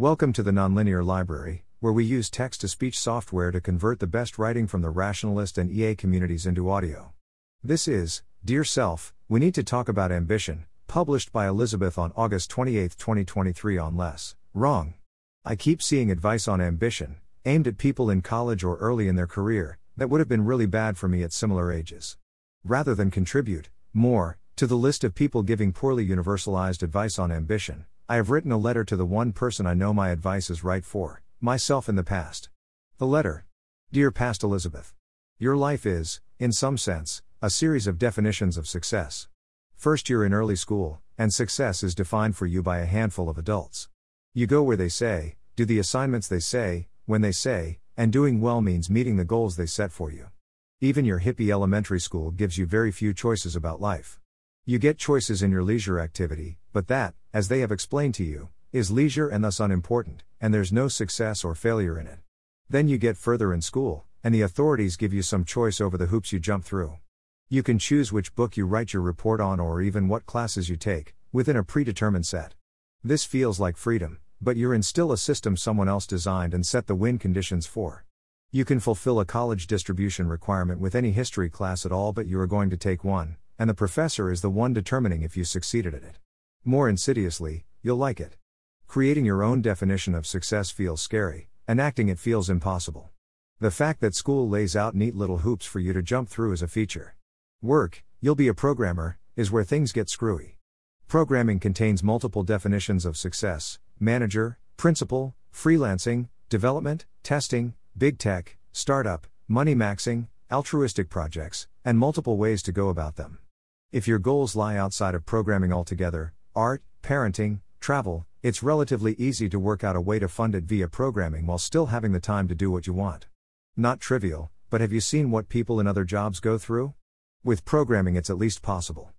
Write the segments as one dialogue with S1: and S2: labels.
S1: Welcome to the Nonlinear Library, where we use text to speech software to convert the best writing from the rationalist and EA communities into audio. This is, Dear Self, We Need to Talk About Ambition, published by Elizabeth on August 28, 2023, on Less, Wrong. I keep seeing advice on ambition, aimed at people in college or early in their career, that would have been really bad for me at similar ages. Rather than contribute, more, to the list of people giving poorly universalized advice on ambition, I have written a letter to the one person I know my advice is right for, myself in the past. The letter Dear Past Elizabeth, Your life is, in some sense, a series of definitions of success. First, you're in early school, and success is defined for you by a handful of adults. You go where they say, do the assignments they say, when they say, and doing well means meeting the goals they set for you. Even your hippie elementary school gives you very few choices about life. You get choices in your leisure activity, but that, as they have explained to you, is leisure and thus unimportant, and there's no success or failure in it. Then you get further in school, and the authorities give you some choice over the hoops you jump through. You can choose which book you write your report on or even what classes you take, within a predetermined set. This feels like freedom, but you're in still a system someone else designed and set the win conditions for. You can fulfill a college distribution requirement with any history class at all, but you are going to take one, and the professor is the one determining if you succeeded at it. More insidiously, you'll like it. Creating your own definition of success feels scary, enacting it feels impossible. The fact that school lays out neat little hoops for you to jump through is a feature. Work, you'll be a programmer, is where things get screwy. Programming contains multiple definitions of success manager, principal, freelancing, development, testing, big tech, startup, money maxing, altruistic projects, and multiple ways to go about them. If your goals lie outside of programming altogether, art, parenting, travel, it's relatively easy to work out a way to fund it via programming while still having the time to do what you want. Not trivial, but have you seen what people in other jobs go through? With programming, it's at least possible.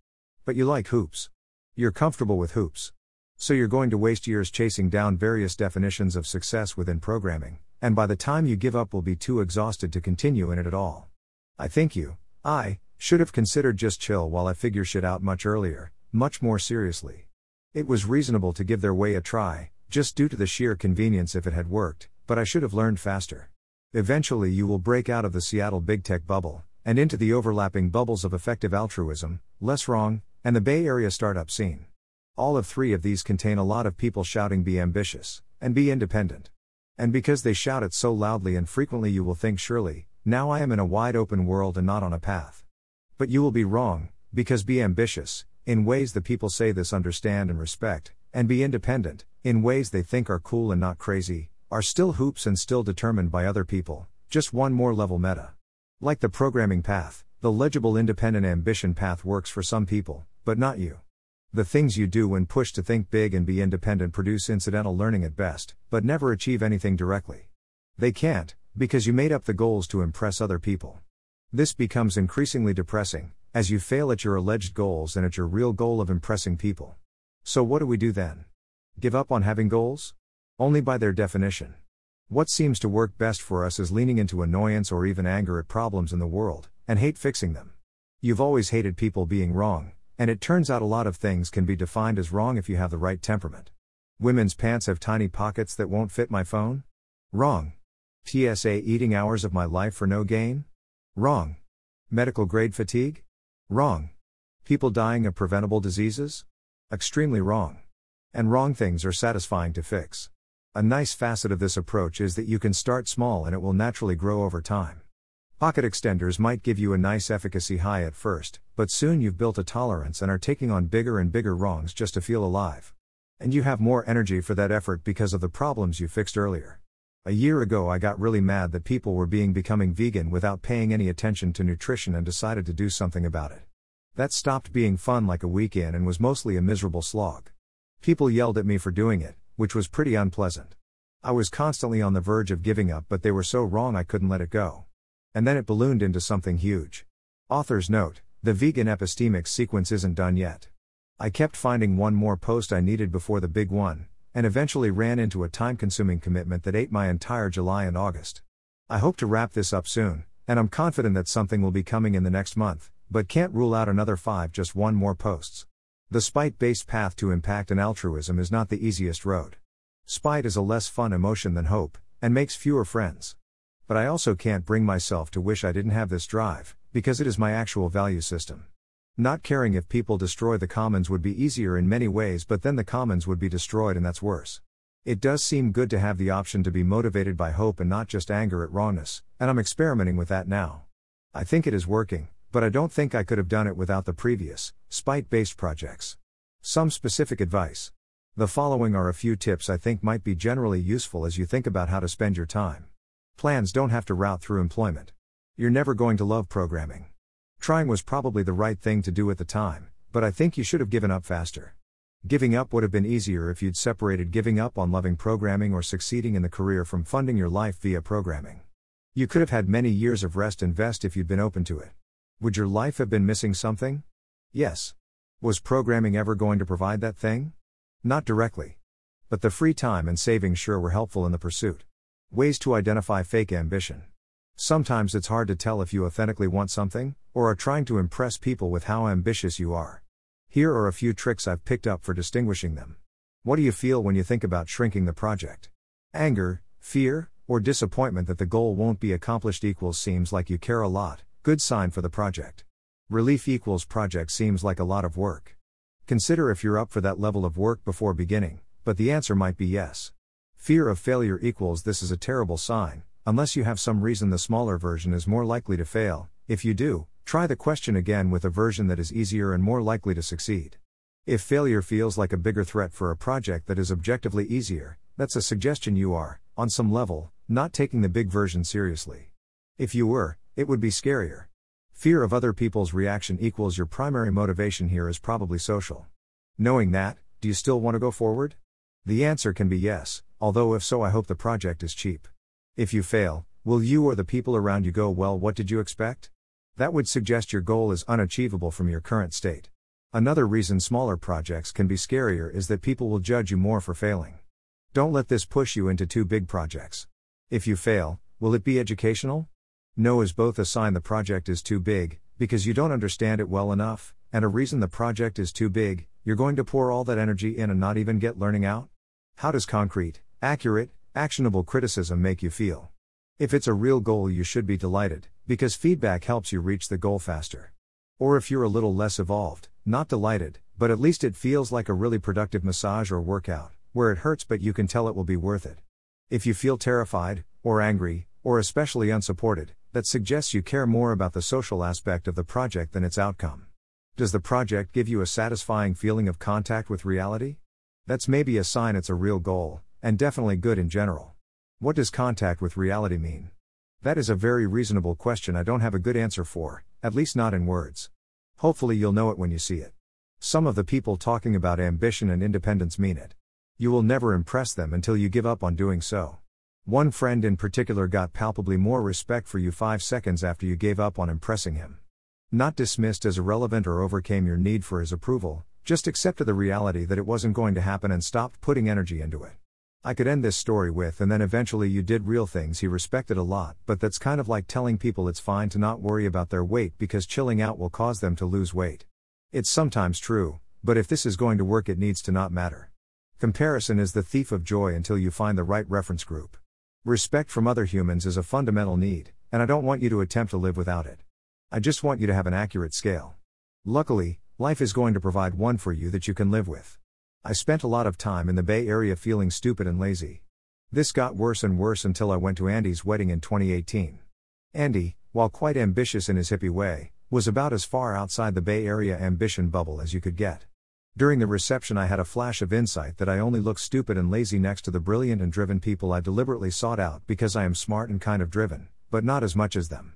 S1: But you like hoops. You're comfortable with hoops. So you're going to waste years chasing down various definitions of success within programming, and by the time you give up, will be too exhausted to continue in it at all. I think you, I, should have considered just chill while I figure shit out much earlier, much more seriously. It was reasonable to give their way a try, just due to the sheer convenience if it had worked, but I should have learned faster. Eventually, you will break out of the Seattle big tech bubble, and into the overlapping bubbles of effective altruism, LessWrong, and the Bay Area startup scene. All of three of these contain a lot of people shouting be ambitious, and be independent. And because they shout it so loudly and frequently, you will think surely, now I am in a wide open world and not on a path. But you will be wrong, because be ambitious, in ways the people say this understand and respect, and be independent, in ways they think are cool and not crazy, are still hoops and still determined by other people, just one more level meta. Like the programming path, the legible independent ambition path works for some people, but not you. The things you do when pushed to think big and be independent produce incidental learning at best, but never achieve anything directly. They can't, because you made up the goals to impress other people. This becomes increasingly depressing, as you fail at your alleged goals and at your real goal of impressing people. So, what do we do then? Give up on having goals? Only by their definition. What seems to work best for us is leaning into annoyance or even anger at problems in the world, and hate fixing them. You've always hated people being wrong, and it turns out a lot of things can be defined as wrong if you have the right temperament. Women's pants have tiny pockets that won't fit my phone? Wrong. TSA eating hours of my life for no gain? Wrong. Medical grade fatigue? Wrong. People dying of preventable diseases? Extremely wrong. And wrong things are satisfying to fix. A nice facet of this approach is that you can start small and it will naturally grow over time. Pocket extenders might give you a nice efficacy high at first, but soon you've built a tolerance and are taking on bigger and bigger wrongs just to feel alive. And you have more energy for that effort because of the problems you fixed earlier. A year ago, I got really mad that people were being becoming vegan without paying any attention to nutrition and decided to do something about it. That stopped being fun like a weekend and was mostly a miserable slog. People yelled at me for doing it, which was pretty unpleasant. I was constantly on the verge of giving up, but they were so wrong I couldn't let it go. And then it ballooned into something huge. Author's note the vegan epistemic sequence isn't done yet. I kept finding one more post I needed before the big one, and eventually ran into a time consuming commitment that ate my entire July and August. I hope to wrap this up soon, and I'm confident that something will be coming in the next month, but can't rule out another five, just one more posts. The spite based path to impact and altruism is not the easiest road. Spite is a less fun emotion than hope, and makes fewer friends. But I also can't bring myself to wish I didn't have this drive, because it is my actual value system. Not caring if people destroy the commons would be easier in many ways, but then the commons would be destroyed, and that's worse. It does seem good to have the option to be motivated by hope and not just anger at wrongness, and I'm experimenting with that now. I think it is working, but I don't think I could have done it without the previous, spite based projects. Some specific advice. The following are a few tips I think might be generally useful as you think about how to spend your time. Plans don't have to route through employment. You're never going to love programming. Trying was probably the right thing to do at the time, but I think you should have given up faster. Giving up would have been easier if you'd separated giving up on loving programming or succeeding in the career from funding your life via programming. You could have had many years of rest and vest if you'd been open to it. Would your life have been missing something? Yes. Was programming ever going to provide that thing? Not directly. But the free time and savings sure were helpful in the pursuit. Ways to identify fake ambition. Sometimes it's hard to tell if you authentically want something, or are trying to impress people with how ambitious you are. Here are a few tricks I've picked up for distinguishing them. What do you feel when you think about shrinking the project? Anger, fear, or disappointment that the goal won't be accomplished equals seems like you care a lot, good sign for the project. Relief equals project seems like a lot of work. Consider if you're up for that level of work before beginning, but the answer might be yes. Fear of failure equals this is a terrible sign, unless you have some reason the smaller version is more likely to fail. If you do, try the question again with a version that is easier and more likely to succeed. If failure feels like a bigger threat for a project that is objectively easier, that's a suggestion you are, on some level, not taking the big version seriously. If you were, it would be scarier. Fear of other people's reaction equals your primary motivation here is probably social. Knowing that, do you still want to go forward? The answer can be yes, although if so, I hope the project is cheap. If you fail, will you or the people around you go, well, what did you expect? That would suggest your goal is unachievable from your current state. Another reason smaller projects can be scarier is that people will judge you more for failing. Don't let this push you into too big projects. If you fail, will it be educational? No is both a sign the project is too big, because you don't understand it well enough, and a reason the project is too big, you're going to pour all that energy in and not even get learning out? How does concrete, accurate, actionable criticism make you feel? If it's a real goal, you should be delighted, because feedback helps you reach the goal faster. Or if you're a little less evolved, not delighted, but at least it feels like a really productive massage or workout, where it hurts but you can tell it will be worth it. If you feel terrified, or angry, or especially unsupported, that suggests you care more about the social aspect of the project than its outcome. Does the project give you a satisfying feeling of contact with reality? That's maybe a sign it's a real goal, and definitely good in general. What does contact with reality mean? That is a very reasonable question I don't have a good answer for, at least not in words. Hopefully, you'll know it when you see it. Some of the people talking about ambition and independence mean it. You will never impress them until you give up on doing so. One friend in particular got palpably more respect for you five seconds after you gave up on impressing him. Not dismissed as irrelevant or overcame your need for his approval, just accepted the reality that it wasn't going to happen and stopped putting energy into it. I could end this story with, and then eventually you did real things he respected a lot, but that's kind of like telling people it's fine to not worry about their weight because chilling out will cause them to lose weight. It's sometimes true, but if this is going to work, it needs to not matter. Comparison is the thief of joy until you find the right reference group. Respect from other humans is a fundamental need, and I don't want you to attempt to live without it. I just want you to have an accurate scale. Luckily, life is going to provide one for you that you can live with. I spent a lot of time in the Bay Area feeling stupid and lazy. This got worse and worse until I went to Andy's wedding in 2018. Andy, while quite ambitious in his hippie way, was about as far outside the Bay Area ambition bubble as you could get. During the reception, I had a flash of insight that I only look stupid and lazy next to the brilliant and driven people I deliberately sought out because I am smart and kind of driven, but not as much as them.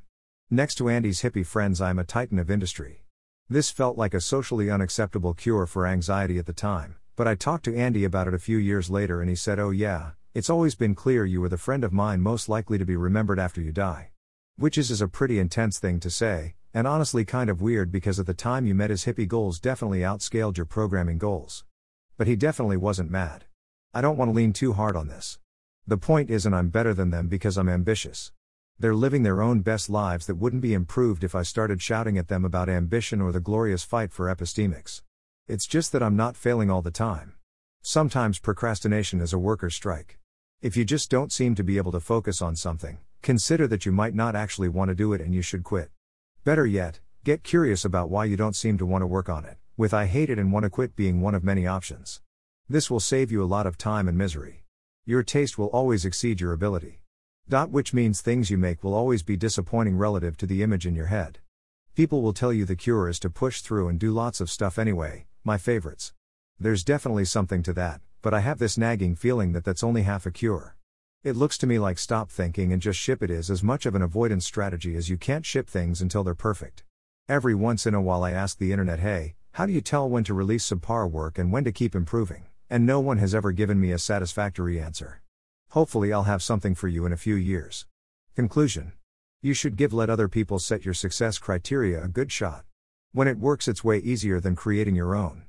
S1: Next to Andy's hippie friends, I am a titan of industry. This felt like a socially unacceptable cure for anxiety at the time, but I talked to Andy about it a few years later and he said, Oh, yeah, it's always been clear you were the friend of mine most likely to be remembered after you die. Which is, is a pretty intense thing to say, and honestly kind of weird because at the time you met his hippie goals definitely outscaled your programming goals. But he definitely wasn't mad. I don't want to lean too hard on this. The point isn't I'm better than them because I'm ambitious. They're living their own best lives that wouldn't be improved if I started shouting at them about ambition or the glorious fight for epistemics. It's just that I'm not failing all the time. Sometimes procrastination is a worker's strike. If you just don't seem to be able to focus on something, consider that you might not actually want to do it and you should quit. Better yet, get curious about why you don't seem to want to work on it, with I hate it and want to quit being one of many options. This will save you a lot of time and misery. Your taste will always exceed your ability. Dot which means things you make will always be disappointing relative to the image in your head. People will tell you the cure is to push through and do lots of stuff anyway, my favorites. There's definitely something to that, but I have this nagging feeling that that's only half a cure. It looks to me like stop thinking and just ship it is as much of an avoidance strategy as you can't ship things until they're perfect. Every once in a while I ask the internet, hey, how do you tell when to release subpar work and when to keep improving? And no one has ever given me a satisfactory answer. Hopefully, I'll have something for you in a few years. Conclusion You should give let other people set your success criteria a good shot. When it works, it's way easier than creating your own.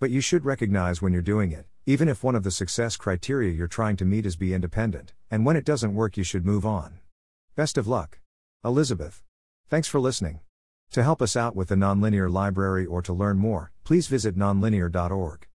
S1: But you should recognize when you're doing it, even if one of the success criteria you're trying to meet is be independent, and when it doesn't work, you should move on. Best of luck. Elizabeth. Thanks for listening. To help us out with the Nonlinear Library or to learn more, please visit nonlinear.org.